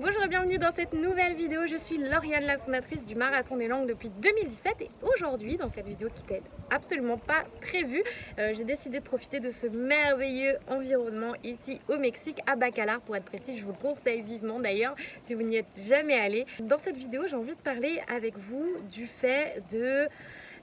Bonjour et bienvenue dans cette nouvelle vidéo. Je suis Lauriane, la fondatrice du Marathon des Langues depuis 2017 et aujourd'hui, dans cette vidéo qui n'était absolument pas prévue, euh, j'ai décidé de profiter de ce merveilleux environnement ici au Mexique, à Bacalar pour être précis. Je vous le conseille vivement d'ailleurs si vous n'y êtes jamais allé. Dans cette vidéo, j'ai envie de parler avec vous du fait de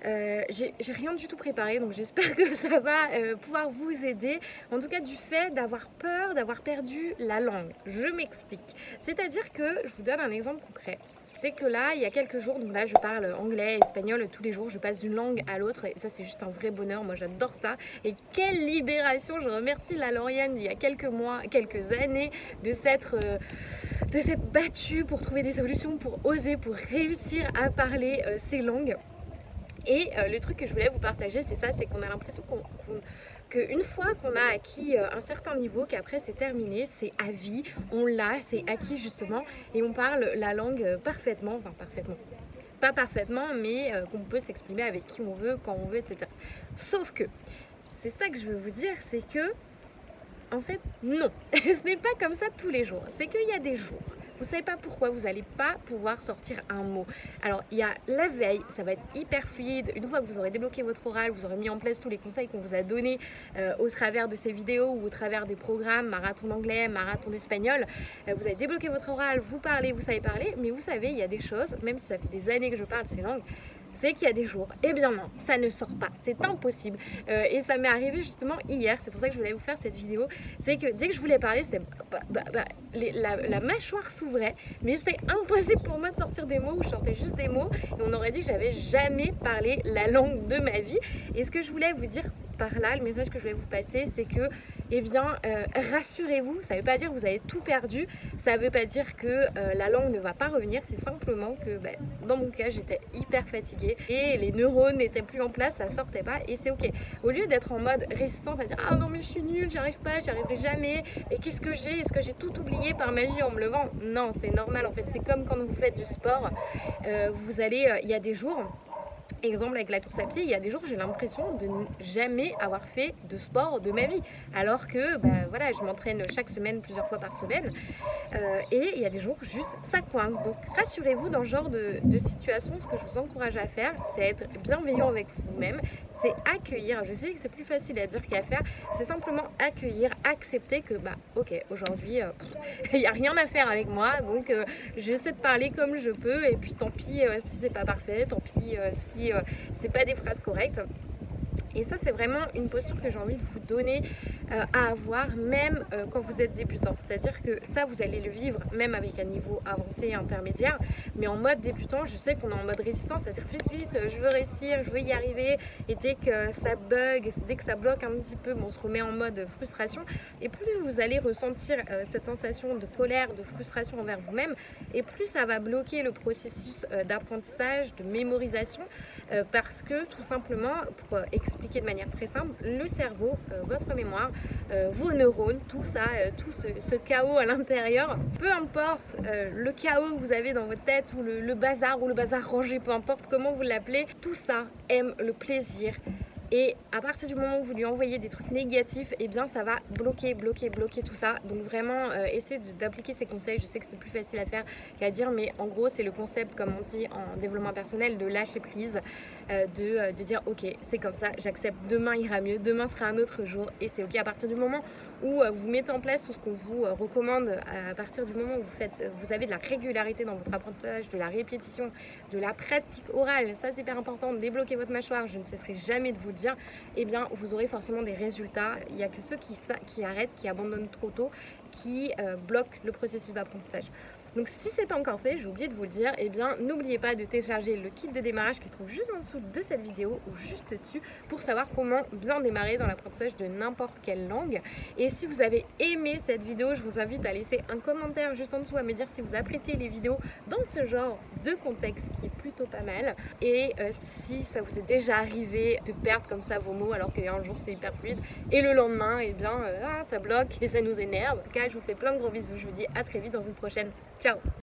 euh, j'ai rien du tout préparé, donc j'espère que ça va euh, pouvoir vous aider. En tout cas, du fait d'avoir peur d'avoir perdu la langue. Je m'explique. C'est-à-dire que, je vous donne un exemple concret. C'est que là, il y a quelques jours, donc là je parle anglais, espagnol tous les jours, je passe d'une langue à l'autre et ça c'est juste un vrai bonheur, moi j'adore ça. Et quelle libération, je remercie la Lauriane il y a quelques mois, quelques années de s'être... Euh, de s'être battue pour trouver des solutions, pour oser, pour réussir à parler ces langues. Et euh, le truc que je voulais vous partager, c'est ça, c'est qu'on a l'impression qu'une fois qu'on a acquis euh, un certain niveau, qu'après c'est terminé, c'est à vie, on l'a, c'est acquis justement, et on parle la langue euh, parfaitement, enfin parfaitement, pas parfaitement, mais qu'on peut s'exprimer avec qui on veut, quand on veut, etc. Sauf que, c'est ça que je veux vous dire, c'est que, en fait, non, ce n'est pas comme ça tous les jours. C'est qu'il y a des jours vous savez pas pourquoi vous n'allez pas pouvoir sortir un mot. Alors il y a la veille, ça va être hyper fluide. Une fois que vous aurez débloqué votre oral, vous aurez mis en place tous les conseils qu'on vous a donnés euh, au travers de ces vidéos ou au travers des programmes marathon d'anglais, marathon d'espagnol. Euh, vous avez débloqué votre oral, vous parlez, vous savez parler, mais vous savez, il y a des choses, même si ça fait des années que je parle ces langues, c'est qu'il y a des jours, eh bien non, ça ne sort pas, c'est impossible. Euh, et ça m'est arrivé justement hier, c'est pour ça que je voulais vous faire cette vidéo, c'est que dès que je voulais parler, c'était bah, bah, bah, la, mâchoire s'ouvrait, mais c'était impossible pour moi de sortir des mots où je sortais juste des mots, et on aurait dit que j'avais jamais parlé la langue de ma vie. Et ce que je voulais vous dire par là, le message que je voulais vous passer, c'est que, eh bien, euh, rassurez-vous, ça ne veut pas dire que vous avez tout perdu, ça ne veut pas dire que euh, la langue ne va pas revenir, c'est simplement que, ben, dans mon cas, j'étais hyper fatiguée et les neurones n'étaient plus en place, ça sortait pas et c'est ok. Au lieu d'être en mode résistance à dire ah non mais je suis nulle, j'arrive pas, j'y arriverai jamais, et qu'est-ce que j'ai? Est-ce que j'ai tout oublié par magie en me levant? Non, c'est normal en fait, c'est comme quand vous faites du sport, euh, vous allez, il y a des jours Exemple avec la course à pied, il y a des jours j'ai l'impression de ne jamais avoir fait de sport de ma vie. Alors que bah, voilà, je m'entraîne chaque semaine, plusieurs fois par semaine. Euh, et il y a des jours juste ça coince. Donc rassurez-vous dans ce genre de, de situation, ce que je vous encourage à faire, c'est être bienveillant avec vous-même, c'est accueillir. Je sais que c'est plus facile à dire qu'à faire. C'est simplement accueillir, accepter que bah ok aujourd'hui euh, il n'y a rien à faire avec moi, donc euh, j'essaie de parler comme je peux et puis tant pis si c'est pas parfait, tant pis si c'est pas des phrases correctes. Et ça, c'est vraiment une posture que j'ai envie de vous donner euh, à avoir, même euh, quand vous êtes débutant. C'est-à-dire que ça, vous allez le vivre même avec un niveau avancé et intermédiaire. Mais en mode débutant, je sais qu'on est en mode résistance, c'est-à-dire vite, vite, je veux réussir, je veux y arriver. Et dès que ça bug, dès que ça bloque un petit peu, on se remet en mode frustration. Et plus vous allez ressentir euh, cette sensation de colère, de frustration envers vous-même, et plus ça va bloquer le processus d'apprentissage, de mémorisation, parce que tout simplement, pour expliquer de manière très simple, le cerveau, euh, votre mémoire, euh, vos neurones, tout ça, euh, tout ce, chaos à l'intérieur, peu importe le chaos que vous avez dans votre tête ou le bazar ou le bazar rangé, peu importe comment vous l'appelez, tout ça aime le plaisir et à partir du moment où vous lui envoyez des trucs négatifs, eh bien ça va bloquer, bloquer, bloquer tout ça. Donc vraiment, euh, essayez d'appliquer ces conseils. Je sais que c'est plus facile à faire qu'à dire, mais en gros, c'est le concept, comme on dit en développement personnel, de lâcher prise, euh, de, euh, de, dire ok, c'est comme ça, j'accepte, demain ira mieux, demain sera un autre jour, et c'est ok. À partir du moment où vous mettez en place tout ce qu'on vous recommande, à partir du moment où vous, faites, vous avez de la régularité dans votre apprentissage, de la répétition, de la pratique orale, ça c'est hyper important, débloquer votre mâchoire, je ne cesserai jamais de vous dire eh bien, vous aurez forcément des résultats. Il n'y a que ceux qui, arrêtent, qui abandonnent trop tôt, qui euh, bloquent le processus d'apprentissage. Donc si ce n'est pas encore fait, j'ai oublié de vous le dire, eh bien n'oubliez pas de télécharger le kit de démarrage qui se trouve juste en dessous de cette vidéo ou juste dessus pour savoir comment bien démarrer dans l'apprentissage de n'importe quelle langue. Et si vous avez aimé cette vidéo, je vous invite à laisser un commentaire juste en dessous à me dire si vous appréciez les vidéos dans ce genre de contexte qui est plutôt pas mal. Et euh, si ça vous est déjà arrivé de perdre comme ça vos mots alors qu'un jour c'est hyper fluide et le lendemain, eh bien euh, ah, ça bloque et ça nous énerve. En tout cas, je vous fais plein de gros bisous. Je vous dis à très vite dans une prochaine 走